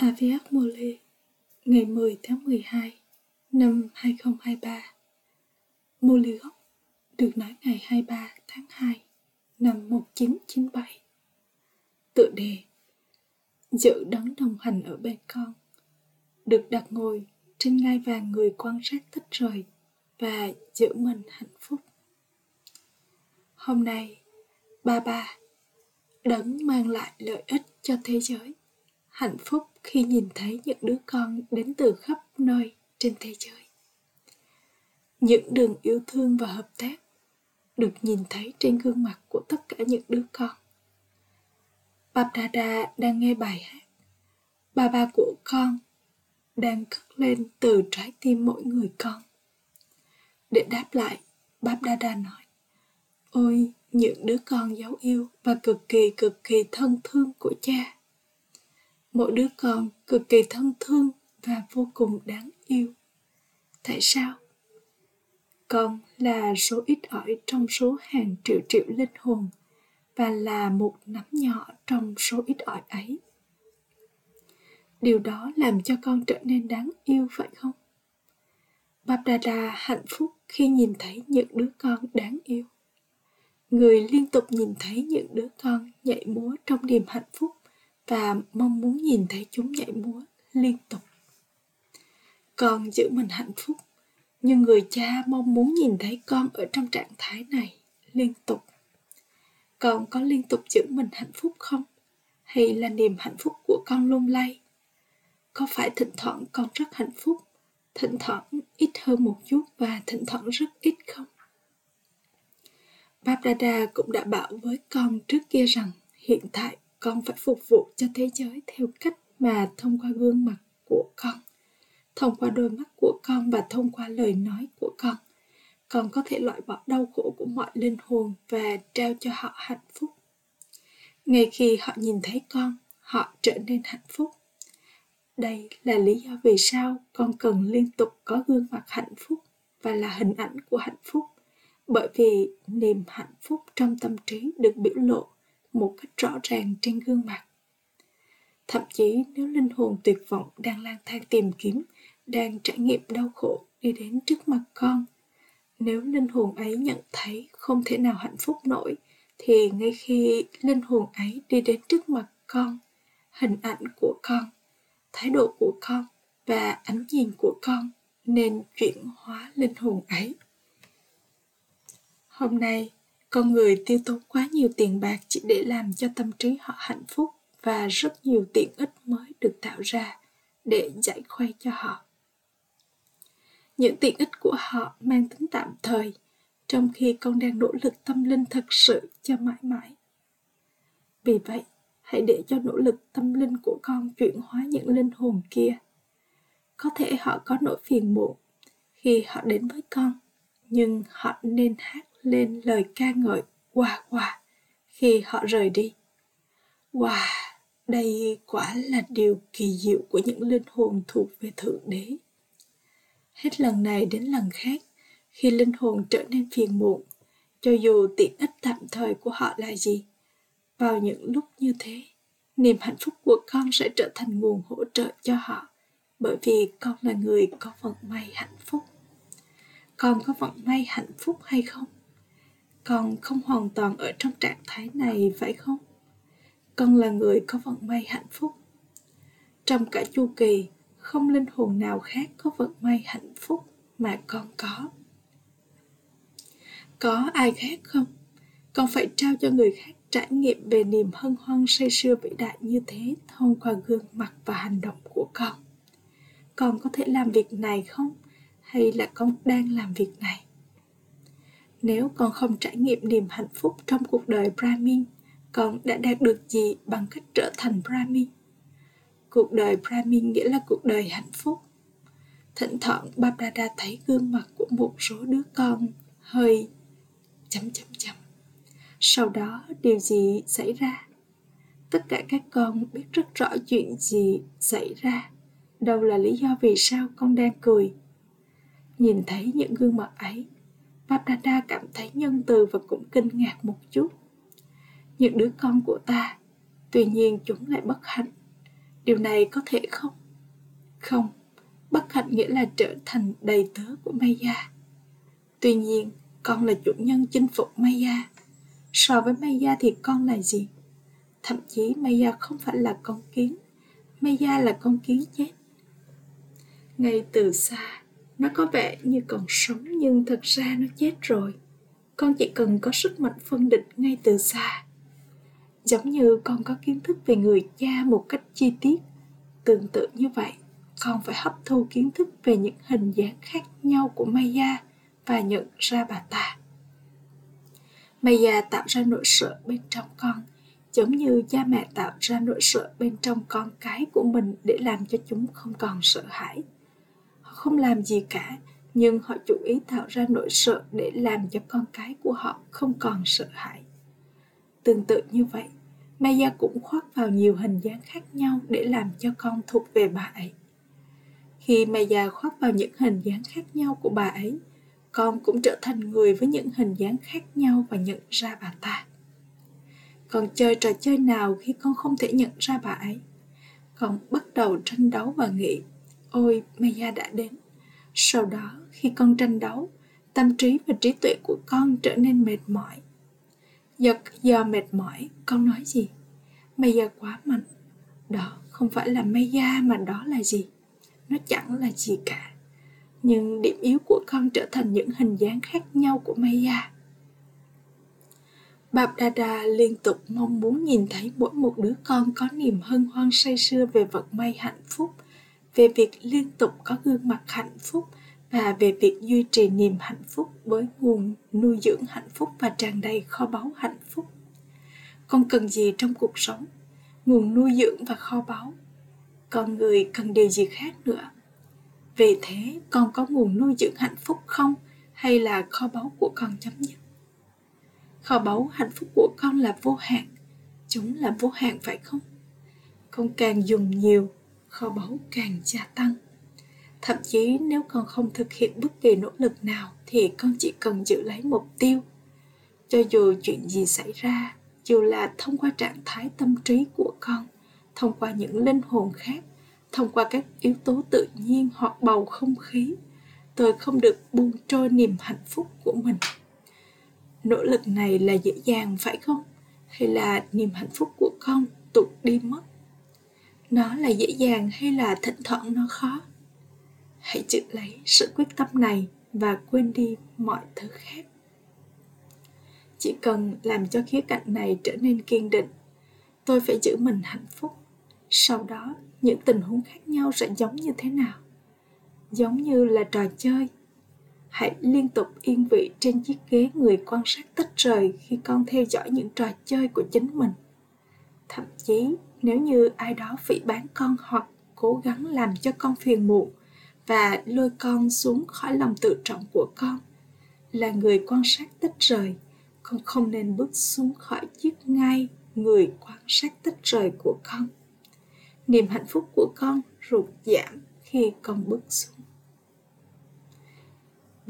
Aviak Mole ngày 10 tháng 12 năm 2023 Mole gốc được nói ngày 23 tháng 2 năm 1997 Tựa đề Giữ đấng đồng hành ở bên con Được đặt ngồi trên ngai vàng người quan sát tích rời và giữ mình hạnh phúc. Hôm nay, ba ba đấng mang lại lợi ích cho thế giới hạnh phúc khi nhìn thấy những đứa con đến từ khắp nơi trên thế giới. Những đường yêu thương và hợp tác được nhìn thấy trên gương mặt của tất cả những đứa con. Babdada đang nghe bài hát. Ba ba của con đang cất lên từ trái tim mỗi người con. Để đáp lại, Babdada nói Ôi, những đứa con dấu yêu và cực kỳ cực kỳ thân thương của cha mỗi đứa con cực kỳ thân thương và vô cùng đáng yêu. Tại sao? Con là số ít ỏi trong số hàng triệu triệu linh hồn và là một nắm nhỏ trong số ít ỏi ấy. Điều đó làm cho con trở nên đáng yêu phải không? Babdada hạnh phúc khi nhìn thấy những đứa con đáng yêu. Người liên tục nhìn thấy những đứa con nhảy múa trong niềm hạnh phúc và mong muốn nhìn thấy chúng nhảy múa liên tục. Con giữ mình hạnh phúc, nhưng người cha mong muốn nhìn thấy con ở trong trạng thái này liên tục. Con có liên tục giữ mình hạnh phúc không? Hay là niềm hạnh phúc của con lung lay? Có phải thỉnh thoảng con rất hạnh phúc, thỉnh thoảng ít hơn một chút và thỉnh thoảng rất ít không? Babdada cũng đã bảo với con trước kia rằng hiện tại con phải phục vụ cho thế giới theo cách mà thông qua gương mặt của con, thông qua đôi mắt của con và thông qua lời nói của con. Con có thể loại bỏ đau khổ của mọi linh hồn và trao cho họ hạnh phúc. Ngay khi họ nhìn thấy con, họ trở nên hạnh phúc. Đây là lý do vì sao con cần liên tục có gương mặt hạnh phúc và là hình ảnh của hạnh phúc, bởi vì niềm hạnh phúc trong tâm trí được biểu lộ một cách rõ ràng trên gương mặt. Thậm chí nếu linh hồn tuyệt vọng đang lang thang tìm kiếm, đang trải nghiệm đau khổ đi đến trước mặt con, nếu linh hồn ấy nhận thấy không thể nào hạnh phúc nổi, thì ngay khi linh hồn ấy đi đến trước mặt con, hình ảnh của con, thái độ của con và ánh nhìn của con nên chuyển hóa linh hồn ấy. Hôm nay con người tiêu tốn quá nhiều tiền bạc chỉ để làm cho tâm trí họ hạnh phúc và rất nhiều tiện ích mới được tạo ra để giải khuây cho họ. Những tiện ích của họ mang tính tạm thời, trong khi con đang nỗ lực tâm linh thật sự cho mãi mãi. Vì vậy, hãy để cho nỗ lực tâm linh của con chuyển hóa những linh hồn kia. Có thể họ có nỗi phiền muộn khi họ đến với con, nhưng họ nên hát lên lời ca ngợi hòa hòa khi họ rời đi. Wow, đây quả là điều kỳ diệu của những linh hồn thuộc về Thượng Đế. Hết lần này đến lần khác, khi linh hồn trở nên phiền muộn, cho dù tiện ích tạm thời của họ là gì, vào những lúc như thế, niềm hạnh phúc của con sẽ trở thành nguồn hỗ trợ cho họ, bởi vì con là người có vận may hạnh phúc. Con có vận may hạnh phúc hay không? Con không hoàn toàn ở trong trạng thái này, phải không? Con là người có vận may hạnh phúc. Trong cả chu kỳ, không linh hồn nào khác có vận may hạnh phúc mà con có. Có ai khác không? Con phải trao cho người khác trải nghiệm về niềm hân hoan say sưa vĩ đại như thế thông qua gương mặt và hành động của con. Con có thể làm việc này không? Hay là con đang làm việc này? Nếu con không trải nghiệm niềm hạnh phúc trong cuộc đời Brahmin, con đã đạt được gì bằng cách trở thành Brahmin? Cuộc đời Brahmin nghĩa là cuộc đời hạnh phúc. Thỉnh thoảng babrada thấy gương mặt của một số đứa con hơi chấm chấm chấm. Sau đó điều gì xảy ra? Tất cả các con biết rất rõ chuyện gì xảy ra. Đâu là lý do vì sao con đang cười. Nhìn thấy những gương mặt ấy, Patada cảm thấy nhân từ và cũng kinh ngạc một chút. Những đứa con của ta, tuy nhiên chúng lại bất hạnh. điều này có thể không? Không bất hạnh nghĩa là trở thành đầy tớ của maya. Tuy nhiên con là chủ nhân chinh phục maya. So với maya thì con là gì? Thậm chí maya không phải là con kiến. Maya là con kiến chết. Ngay từ xa nó có vẻ như còn sống nhưng thật ra nó chết rồi. Con chỉ cần có sức mạnh phân định ngay từ xa. Giống như con có kiến thức về người cha một cách chi tiết. Tương tự như vậy, con phải hấp thu kiến thức về những hình dáng khác nhau của maya và nhận ra bà ta. Maya tạo ra nỗi sợ bên trong con, giống như cha mẹ tạo ra nỗi sợ bên trong con cái của mình để làm cho chúng không còn sợ hãi không làm gì cả, nhưng họ chủ ý tạo ra nỗi sợ để làm cho con cái của họ không còn sợ hãi. Tương tự như vậy, maya cũng khoác vào nhiều hình dáng khác nhau để làm cho con thuộc về bà ấy. Khi maya khoác vào những hình dáng khác nhau của bà ấy, con cũng trở thành người với những hình dáng khác nhau và nhận ra bà ta. Còn chơi trò chơi nào khi con không thể nhận ra bà ấy? Con bắt đầu tranh đấu và nghĩ ôi maya đã đến. Sau đó khi con tranh đấu tâm trí và trí tuệ của con trở nên mệt mỏi. Do, do mệt mỏi con nói gì? Maya quá mạnh. Đó không phải là maya mà đó là gì? Nó chẳng là gì cả. Nhưng điểm yếu của con trở thành những hình dáng khác nhau của maya Bạp Đà Đà liên tục mong muốn nhìn thấy mỗi một đứa con có niềm hân hoan say sưa về vật may hạnh phúc, về việc liên tục có gương mặt hạnh phúc và về việc duy trì niềm hạnh phúc với nguồn nuôi dưỡng hạnh phúc và tràn đầy kho báu hạnh phúc. Con cần gì trong cuộc sống? Nguồn nuôi dưỡng và kho báu. Con người cần điều gì khác nữa? Vì thế, con có nguồn nuôi dưỡng hạnh phúc không? Hay là kho báu của con chấm dứt? kho báu hạnh phúc của con là vô hạn chúng là vô hạn phải không con càng dùng nhiều kho báu càng gia tăng. Thậm chí nếu con không thực hiện bất kỳ nỗ lực nào thì con chỉ cần giữ lấy mục tiêu. Cho dù chuyện gì xảy ra, dù là thông qua trạng thái tâm trí của con, thông qua những linh hồn khác, thông qua các yếu tố tự nhiên hoặc bầu không khí, tôi không được buông trôi niềm hạnh phúc của mình. Nỗ lực này là dễ dàng phải không? Hay là niềm hạnh phúc của con tụt đi mất? Nó là dễ dàng hay là thỉnh thoảng nó khó? Hãy giữ lấy sự quyết tâm này và quên đi mọi thứ khác. Chỉ cần làm cho khía cạnh này trở nên kiên định, tôi phải giữ mình hạnh phúc. Sau đó, những tình huống khác nhau sẽ giống như thế nào? Giống như là trò chơi. Hãy liên tục yên vị trên chiếc ghế người quan sát tách rời khi con theo dõi những trò chơi của chính mình. Thậm chí nếu như ai đó phỉ bán con hoặc cố gắng làm cho con phiền muộn và lôi con xuống khỏi lòng tự trọng của con là người quan sát tách rời con không nên bước xuống khỏi chiếc ngai người quan sát tách rời của con niềm hạnh phúc của con rụt giảm khi con bước xuống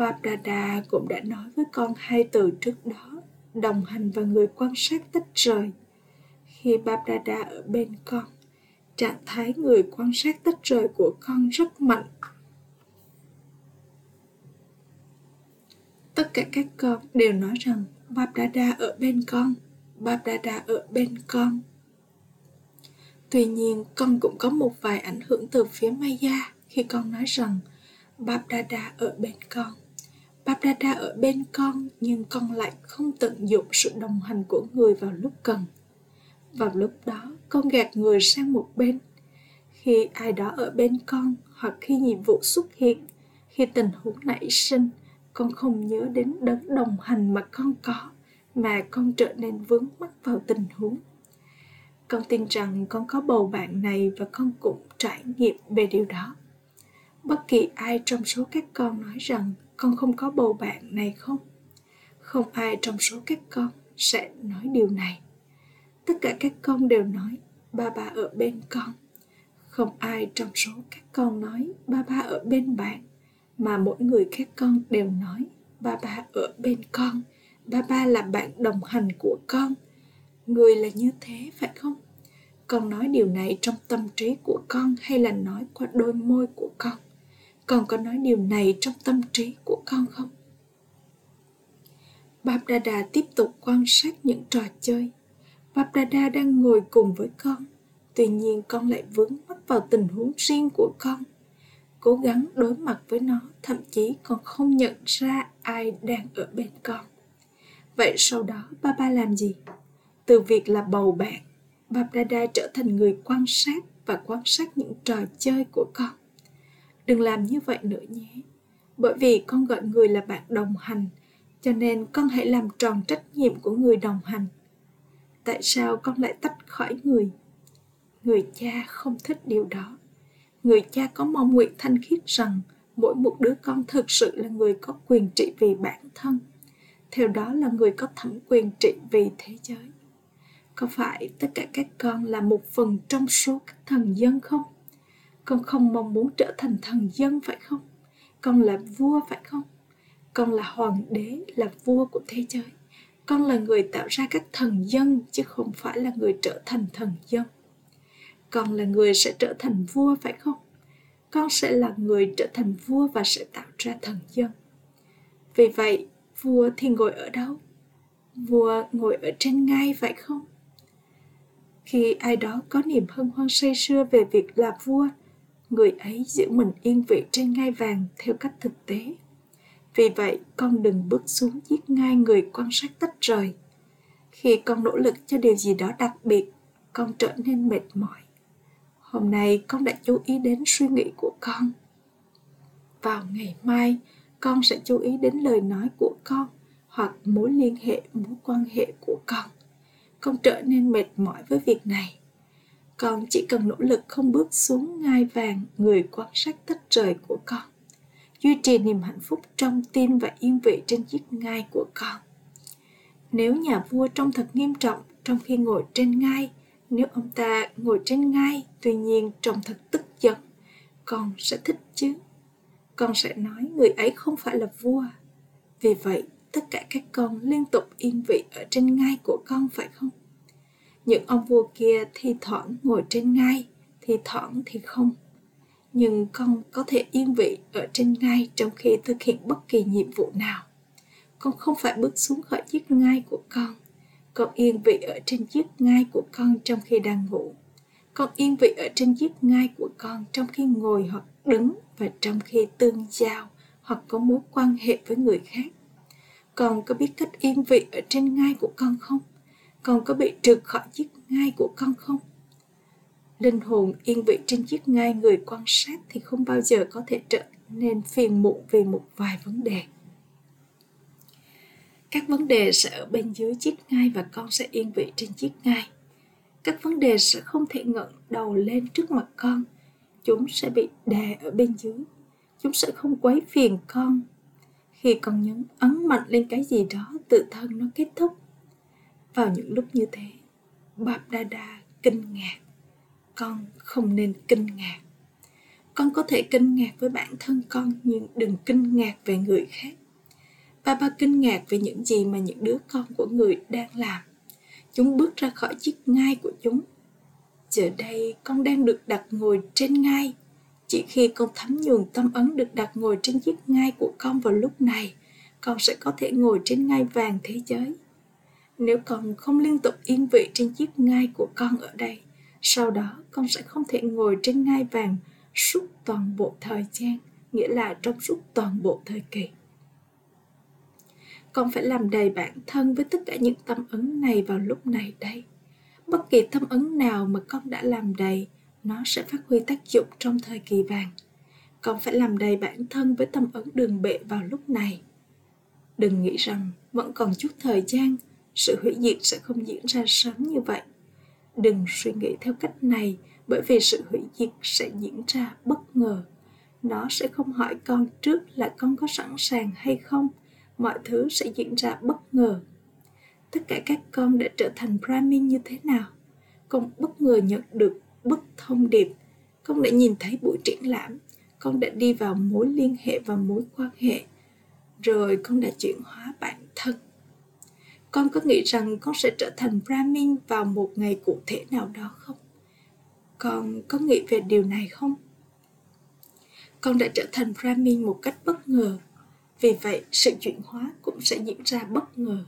Bapdada cũng đã nói với con hai từ trước đó, đồng hành và người quan sát tách rời. Khi Bapdada ở bên con, trạng thái người quan sát tách rời của con rất mạnh. Tất cả các con đều nói rằng Bapdada ở bên con, Bapdada ở bên con. Tuy nhiên, con cũng có một vài ảnh hưởng từ phía Maya khi con nói rằng Bapdada ở bên con. Bapdada ở bên con nhưng con lại không tận dụng sự đồng hành của người vào lúc cần. Vào lúc đó, con gạt người sang một bên. Khi ai đó ở bên con hoặc khi nhiệm vụ xuất hiện, khi tình huống nảy sinh, con không nhớ đến đấng đồng hành mà con có, mà con trở nên vướng mắc vào tình huống. Con tin rằng con có bầu bạn này và con cũng trải nghiệm về điều đó. Bất kỳ ai trong số các con nói rằng con không có bầu bạn này không không ai trong số các con sẽ nói điều này tất cả các con đều nói, ba ba ở bên con. Không ai trong số các con nói, ba ba ở bên bạn. Mà mỗi người các con đều nói, ba ba ở bên con. Ba ba là bạn đồng hành của con. Người là như thế, phải không? Con nói điều này trong tâm trí của con hay là nói qua đôi môi của con? Con có nói điều này trong tâm trí của con không? Bap Dada tiếp tục quan sát những trò chơi. Bap đang ngồi cùng với con. Tuy nhiên con lại vướng mắc vào tình huống riêng của con. Cố gắng đối mặt với nó, thậm chí còn không nhận ra ai đang ở bên con. Vậy sau đó Baba làm gì? Từ việc là bầu bạn, Bap trở thành người quan sát và quan sát những trò chơi của con. Đừng làm như vậy nữa nhé. Bởi vì con gọi người là bạn đồng hành – cho nên con hãy làm tròn trách nhiệm của người đồng hành tại sao con lại tách khỏi người? Người cha không thích điều đó. Người cha có mong nguyện thanh khiết rằng mỗi một đứa con thực sự là người có quyền trị vì bản thân, theo đó là người có thẩm quyền trị vì thế giới. Có phải tất cả các con là một phần trong số các thần dân không? Con không mong muốn trở thành thần dân phải không? Con là vua phải không? Con là hoàng đế, là vua của thế giới con là người tạo ra các thần dân, chứ không phải là người trở thành thần dân. Con là người sẽ trở thành vua, phải không? Con sẽ là người trở thành vua và sẽ tạo ra thần dân. Vì vậy, vua thì ngồi ở đâu? Vua ngồi ở trên ngai, phải không? Khi ai đó có niềm hân hoan say sưa về việc là vua, người ấy giữ mình yên vị trên ngai vàng theo cách thực tế vì vậy, con đừng bước xuống giết ngay người quan sát tách rời. Khi con nỗ lực cho điều gì đó đặc biệt, con trở nên mệt mỏi. Hôm nay con đã chú ý đến suy nghĩ của con. Vào ngày mai, con sẽ chú ý đến lời nói của con hoặc mối liên hệ, mối quan hệ của con. Con trở nên mệt mỏi với việc này. Con chỉ cần nỗ lực không bước xuống ngai vàng người quan sát tách rời của duy trì niềm hạnh phúc trong tim và yên vị trên chiếc ngai của con. Nếu nhà vua trông thật nghiêm trọng trong khi ngồi trên ngai, nếu ông ta ngồi trên ngai tuy nhiên trông thật tức giận, con sẽ thích chứ. Con sẽ nói người ấy không phải là vua. Vì vậy, tất cả các con liên tục yên vị ở trên ngai của con phải không? Những ông vua kia thi thoảng ngồi trên ngai, thi thoảng thì không nhưng con có thể yên vị ở trên ngai trong khi thực hiện bất kỳ nhiệm vụ nào. Con không phải bước xuống khỏi chiếc ngai của con. Con yên vị ở trên chiếc ngai của con trong khi đang ngủ. Con yên vị ở trên chiếc ngai của con trong khi ngồi hoặc đứng và trong khi tương giao hoặc có mối quan hệ với người khác. Con có biết cách yên vị ở trên ngai của con không? Con có bị trượt khỏi chiếc ngai của con không? Linh hồn yên vị trên chiếc ngai người quan sát thì không bao giờ có thể trở nên phiền muộn vì một vài vấn đề. Các vấn đề sẽ ở bên dưới chiếc ngai và con sẽ yên vị trên chiếc ngai. Các vấn đề sẽ không thể ngẩng đầu lên trước mặt con. Chúng sẽ bị đè ở bên dưới. Chúng sẽ không quấy phiền con. Khi con nhấn ấn mạnh lên cái gì đó, tự thân nó kết thúc. Vào những lúc như thế bạp đa đa kinh ngạc con không nên kinh ngạc. Con có thể kinh ngạc với bản thân con, nhưng đừng kinh ngạc về người khác. Ba ba kinh ngạc về những gì mà những đứa con của người đang làm. Chúng bước ra khỏi chiếc ngai của chúng. Giờ đây con đang được đặt ngồi trên ngai. Chỉ khi con thấm nhuần tâm ấn được đặt ngồi trên chiếc ngai của con vào lúc này, con sẽ có thể ngồi trên ngai vàng thế giới. Nếu con không liên tục yên vị trên chiếc ngai của con ở đây sau đó, con sẽ không thể ngồi trên ngai vàng suốt toàn bộ thời gian, nghĩa là trong suốt toàn bộ thời kỳ. Con phải làm đầy bản thân với tất cả những tâm ứng này vào lúc này đây. Bất kỳ tâm ứng nào mà con đã làm đầy, nó sẽ phát huy tác dụng trong thời kỳ vàng. Con phải làm đầy bản thân với tâm ứng đường bệ vào lúc này. Đừng nghĩ rằng vẫn còn chút thời gian, sự hủy diệt sẽ không diễn ra sớm như vậy đừng suy nghĩ theo cách này, bởi vì sự hủy diệt sẽ diễn ra bất ngờ. Nó sẽ không hỏi con trước là con có sẵn sàng hay không. Mọi thứ sẽ diễn ra bất ngờ. Tất cả các con đã trở thành brahmin như thế nào? Con bất ngờ nhận được bức thông điệp. Con đã nhìn thấy buổi triển lãm. Con đã đi vào mối liên hệ và mối quan hệ. Rồi con đã chuyển hóa bản thân con có nghĩ rằng con sẽ trở thành Brahmin vào một ngày cụ thể nào đó không? con có nghĩ về điều này không? Con đã trở thành brahmin một cách bất ngờ. Vì vậy, sự chuyển hóa cũng sẽ diễn ra bất ngờ.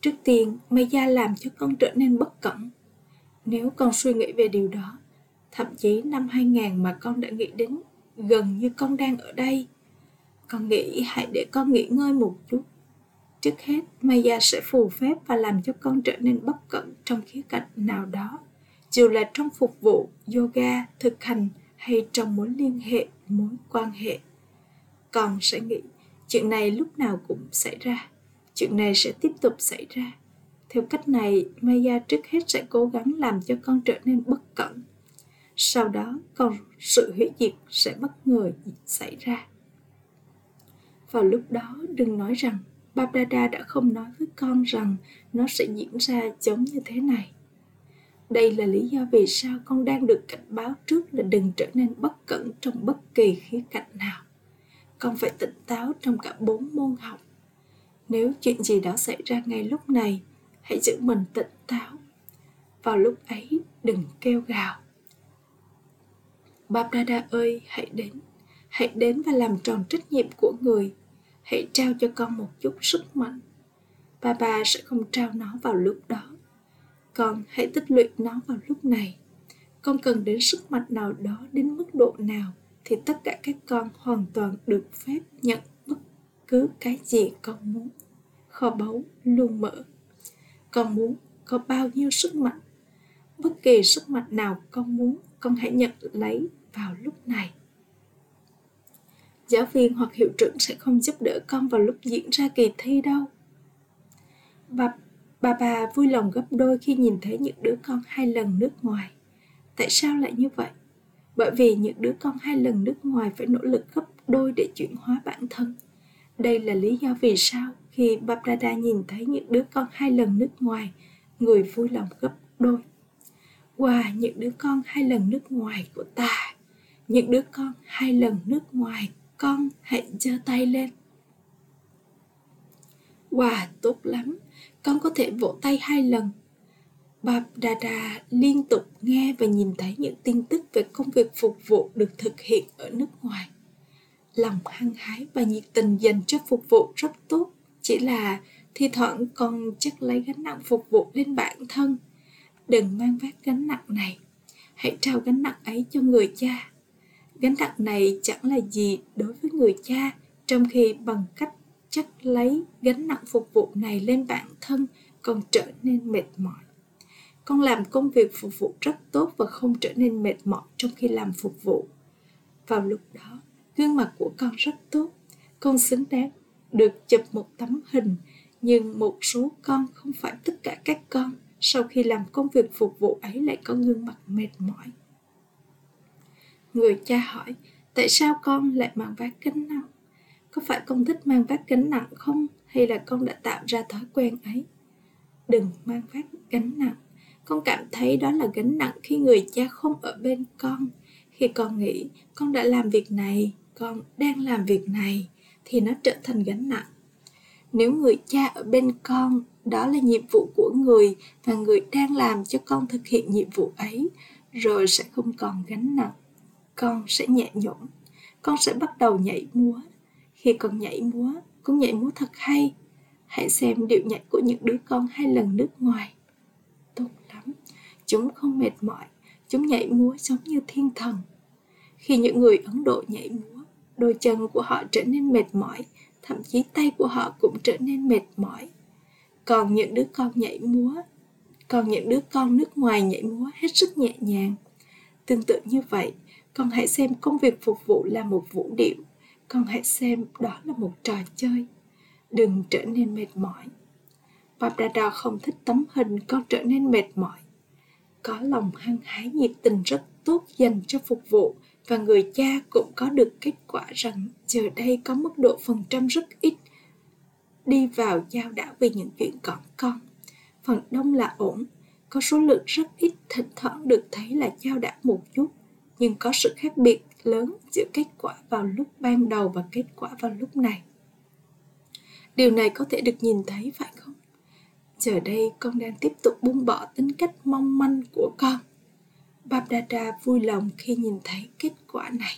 Trước tiên, maya làm cho con trở nên bất cẩn. Nếu con suy nghĩ về điều đó, thậm chí năm 2000 mà con đã nghĩ đến, gần như con đang ở đây. Con nghĩ hãy để con nghỉ ngơi một chút trước hết, maya sẽ phù phép và làm cho con trở nên bất cẩn trong khía cạnh nào đó. Dù là trong phục vụ, yoga, thực hành hay trong mối liên hệ, mối quan hệ. Con sẽ nghĩ, chuyện này lúc nào cũng xảy ra. Chuyện này sẽ tiếp tục xảy ra. Theo cách này, maya trước hết sẽ cố gắng làm cho con trở nên bất cẩn. Sau đó con sự hủy diệt sẽ bất ngờ xảy ra. Vào lúc đó, đừng nói rằng Babrada đã không nói với con rằng nó sẽ diễn ra giống như thế này. Đây là lý do vì sao con đang được cảnh báo trước là đừng trở nên bất cẩn trong bất kỳ khía cạnh nào. Con phải tỉnh táo trong cả bốn môn học. Nếu chuyện gì đó xảy ra ngay lúc này, hãy giữ mình tỉnh táo. Vào lúc ấy, đừng kêu gào. Babrada ơi, hãy đến. Hãy đến và làm tròn trách nhiệm của người hãy trao cho con một chút sức mạnh. Ba ba sẽ không trao nó vào lúc đó. Con hãy tích lũy nó vào lúc này. Con cần đến sức mạnh nào đó đến mức độ nào thì tất cả các con hoàn toàn được phép nhận bất cứ cái gì con muốn. Kho báu luôn mở. Con muốn có bao nhiêu sức mạnh? Bất kỳ sức mạnh nào con muốn, con hãy nhận lấy vào lúc này giáo viên hoặc hiệu trưởng sẽ không giúp đỡ con vào lúc diễn ra kỳ thi đâu. Bà bà bà vui lòng gấp đôi khi nhìn thấy những đứa con hai lần nước ngoài. Tại sao lại như vậy? Bởi vì những đứa con hai lần nước ngoài phải nỗ lực gấp đôi để chuyển hóa bản thân. Đây là lý do vì sao khi Babrada nhìn thấy những đứa con hai lần nước ngoài, người vui lòng gấp đôi. Wow, những đứa con hai lần nước ngoài của ta. Những đứa con hai lần nước ngoài con hãy giơ tay lên wow tốt lắm con có thể vỗ tay hai lần Bab Dada liên tục nghe và nhìn thấy những tin tức về công việc phục vụ được thực hiện ở nước ngoài. Lòng hăng hái và nhiệt tình dành cho phục vụ rất tốt, chỉ là thi thoảng con chắc lấy gánh nặng phục vụ lên bản thân. Đừng mang vác gánh nặng này, hãy trao gánh nặng ấy cho người cha Gánh nặng này chẳng là gì đối với người cha, trong khi bằng cách chất lấy gánh nặng phục vụ này lên bản thân còn trở nên mệt mỏi. Con làm công việc phục vụ rất tốt và không trở nên mệt mỏi trong khi làm phục vụ. Vào lúc đó, gương mặt của con rất tốt. Con xứng đáng được chụp một tấm hình, nhưng một số con không phải tất cả các con sau khi làm công việc phục vụ ấy lại có gương mặt mệt mỏi Người cha hỏi, tại sao con lại mang vác gánh nặng? Có phải con thích mang vác gánh nặng không? Hay là con đã tạo ra thói quen ấy? Đừng mang vác gánh nặng. Con cảm thấy đó là gánh nặng khi người cha không ở bên con. Khi con nghĩ con đã làm việc này, con đang làm việc này, thì nó trở thành gánh nặng. Nếu người cha ở bên con, đó là nhiệm vụ của người và người đang làm cho con thực hiện nhiệm vụ ấy, rồi sẽ không còn gánh nặng con sẽ nhẹ nhõm, con sẽ bắt đầu nhảy múa. Khi con nhảy múa, con nhảy múa thật hay. Hãy xem điệu nhảy của những đứa con hai lần nước ngoài. Tốt lắm, chúng không mệt mỏi, chúng nhảy múa giống như thiên thần. Khi những người ấn độ nhảy múa, đôi chân của họ trở nên mệt mỏi, thậm chí tay của họ cũng trở nên mệt mỏi. Còn những đứa con nhảy múa, còn những đứa con nước ngoài nhảy múa hết sức nhẹ nhàng. Tương tự như vậy con hãy xem công việc phục vụ là một vũ điệu con hãy xem đó là một trò chơi. Đừng trở nên mệt mỏi. Babdada không thích tấm hình, con trở nên mệt mỏi. Có lòng hăng hái nhiệt tình rất tốt dành cho phục vụ và người cha cũng có được kết quả rằng giờ đây có mức độ phần trăm rất ít đi vào giao đảo vì những chuyện còn con. Phần đông là ổn. Có số lượng rất ít, thỉnh thoảng được thấy là giao đảo một chút nhưng có sự khác biệt lớn giữa kết quả vào lúc ban đầu và kết quả vào lúc này điều này có thể được nhìn thấy phải không giờ đây con đang tiếp tục buông bỏ tính cách mong manh của con Babdada vui lòng khi nhìn thấy kết quả này.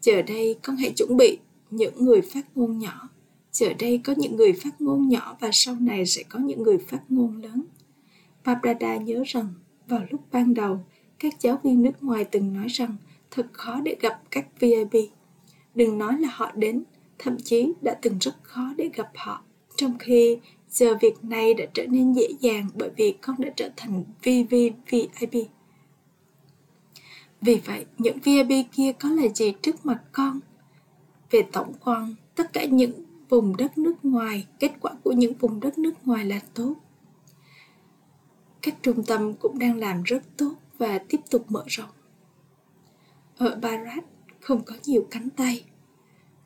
Giờ đây con hãy chuẩn bị những người phát ngôn nhỏ. Giờ đây có những người phát ngôn nhỏ và sau này sẽ có những người phát ngôn lớn. Babdada nhớ rằng vào lúc ban đầu, các giáo viên nước ngoài từng nói rằng thật khó để gặp các VIP. Đừng nói là họ đến, thậm chí đã từng rất khó để gặp họ. Trong khi giờ việc này đã trở nên dễ dàng bởi vì con đã trở thành VVVIP. Vì vậy, những VIP kia có là gì trước mặt con? Về tổng quan, tất cả những vùng đất nước ngoài, kết quả của những vùng đất nước ngoài là tốt. Các trung tâm cũng đang làm rất tốt và tiếp tục mở rộng. Ở Barat không có nhiều cánh tay.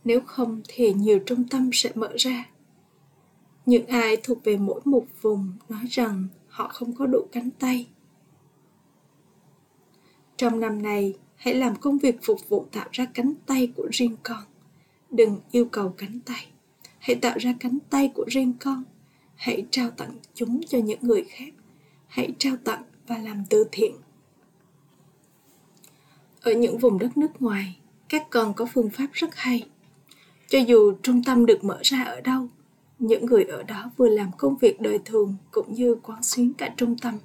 Nếu không thì nhiều trung tâm sẽ mở ra. Những ai thuộc về mỗi một vùng nói rằng họ không có đủ cánh tay trong năm này, hãy làm công việc phục vụ tạo ra cánh tay của riêng con. Đừng yêu cầu cánh tay. Hãy tạo ra cánh tay của riêng con. Hãy trao tặng chúng cho những người khác. Hãy trao tặng và làm từ thiện. Ở những vùng đất nước ngoài, các con có phương pháp rất hay. Cho dù trung tâm được mở ra ở đâu, những người ở đó vừa làm công việc đời thường cũng như quán xuyến cả trung tâm.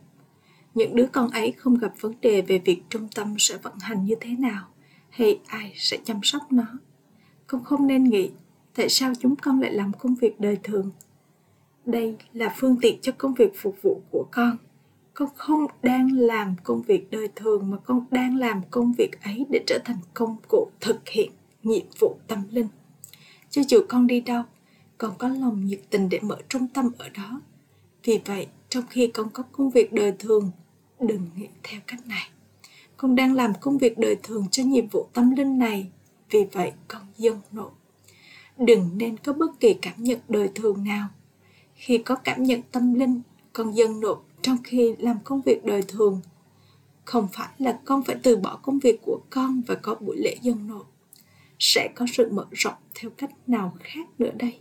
Những đứa con ấy không gặp vấn đề về việc trung tâm sẽ vận hành như thế nào hay ai sẽ chăm sóc nó. Con không nên nghĩ tại sao chúng con lại làm công việc đời thường? Đây là phương tiện cho công việc phục vụ của con con không đang làm công việc đời thường mà con đang làm công việc ấy để trở thành công cụ thực hiện nhiệm vụ tâm linh. Cho dù con đi đâu, con có lòng nhiệt tình để mở trung tâm ở đó. Vì vậy, trong khi con có công việc đời thường, đừng nghĩ theo cách này. Con đang làm công việc đời thường cho nhiệm vụ tâm linh này, vì vậy con dâng nộp đừng nên có bất kỳ cảm nhận đời thường nào. Khi có cảm nhận tâm linh, con dâng nộp trong khi làm công việc đời thường. Không phải là con phải từ bỏ công việc của con và có buổi lễ dân nộp sẽ có sự mở rộng theo cách nào khác nữa đây?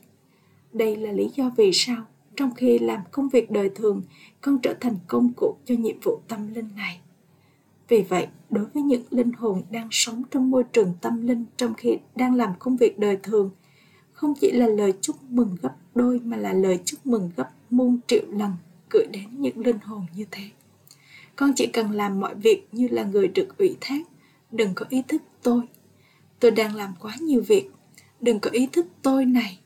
Đây là lý do vì sao, trong khi làm công việc đời thường, con trở thành công cụ cho nhiệm vụ tâm linh này. Vì vậy, đối với những linh hồn đang sống trong môi trường tâm linh trong khi đang làm công việc đời thường, không chỉ là lời chúc mừng gấp đôi mà là lời chúc mừng gấp muôn triệu lần gửi đến những linh hồn như thế con chỉ cần làm mọi việc như là người được ủy thác đừng có ý thức tôi tôi đang làm quá nhiều việc đừng có ý thức tôi này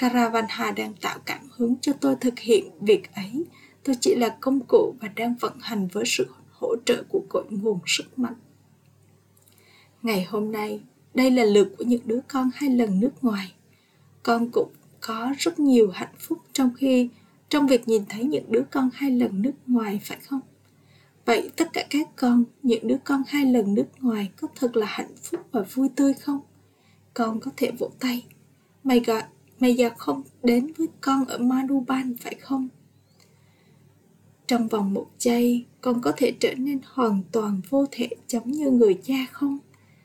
Caravanha đang tạo cảm hứng cho tôi thực hiện việc ấy. Tôi chỉ là công cụ và đang vận hành với sự hỗ trợ của cội nguồn sức mạnh. Ngày hôm nay, đây là lượt của những đứa con hai lần nước ngoài. Con cũng có rất nhiều hạnh phúc trong khi trong việc nhìn thấy những đứa con hai lần nước ngoài phải không? Vậy tất cả các con, những đứa con hai lần nước ngoài có thật là hạnh phúc và vui tươi không? Con có thể vỗ tay. Mày gọi mày giờ không đến với con ở Manuban phải không? Trong vòng một giây, con có thể trở nên hoàn toàn vô thể giống như người cha không?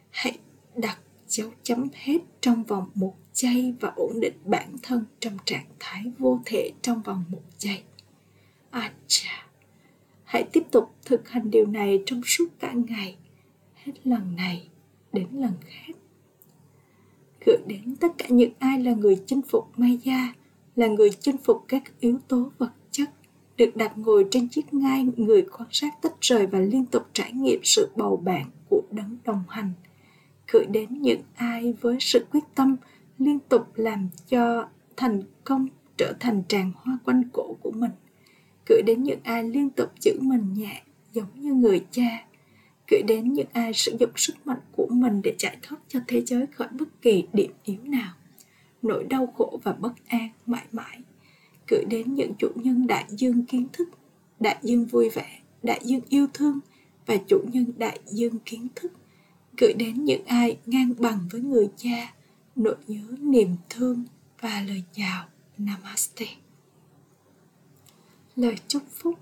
Hãy đặt dấu chấm hết trong vòng một giây và ổn định bản thân trong trạng thái vô thể trong vòng một giây. Acha. Hãy tiếp tục thực hành điều này trong suốt cả ngày, hết lần này đến lần khác gửi đến tất cả những ai là người chinh phục Maya, là người chinh phục các yếu tố vật chất, được đặt ngồi trên chiếc ngai người quan sát tách rời và liên tục trải nghiệm sự bầu bạn của đấng đồng hành. Gửi đến những ai với sự quyết tâm liên tục làm cho thành công trở thành tràng hoa quanh cổ của mình. Gửi đến những ai liên tục giữ mình nhẹ, giống như người cha. Gửi đến những ai sử dụng sức mạnh của mình để giải thoát cho thế giới khỏi bất kỳ điểm yếu nào. Nỗi đau khổ và bất an mãi mãi. Gửi đến những chủ nhân đại dương kiến thức, đại dương vui vẻ, đại dương yêu thương và chủ nhân đại dương kiến thức. Gửi đến những ai ngang bằng với người cha nỗi nhớ, niềm thương và lời chào. Namaste. Lời chúc phúc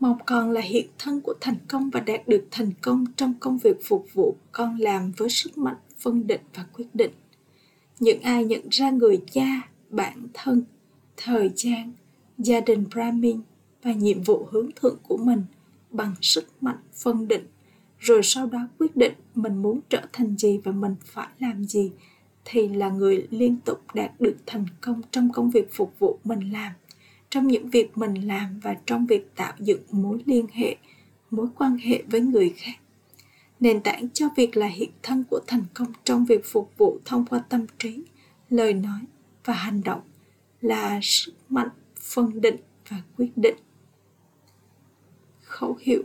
mong con là hiện thân của thành công và đạt được thành công trong công việc phục vụ con làm với sức mạnh, phân định và quyết định. Những ai nhận ra người cha bản thân, thời gian, gia đình brahmin và nhiệm vụ hướng thượng của mình bằng sức mạnh, phân định, rồi sau đó quyết định mình muốn trở thành gì và mình phải làm gì thì là người liên tục đạt được thành công trong công việc phục vụ mình làm, trong những việc mình làm và trong việc tạo dựng mối liên hệ, mối quan hệ với người khác. Nền tảng cho việc là hiện thân của thành công trong việc phục vụ thông qua tâm trí, lời nói và hành động là sức mạnh phân định và quyết định. Khẩu hiệu,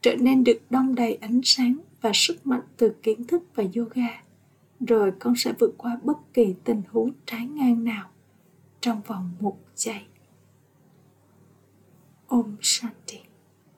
trở nên được đông đầy ánh sáng và sức mạnh từ kiến thức và yoga rồi con sẽ vượt qua bất kỳ tình huống trái ngang nào trong vòng một giây. Om Shanti.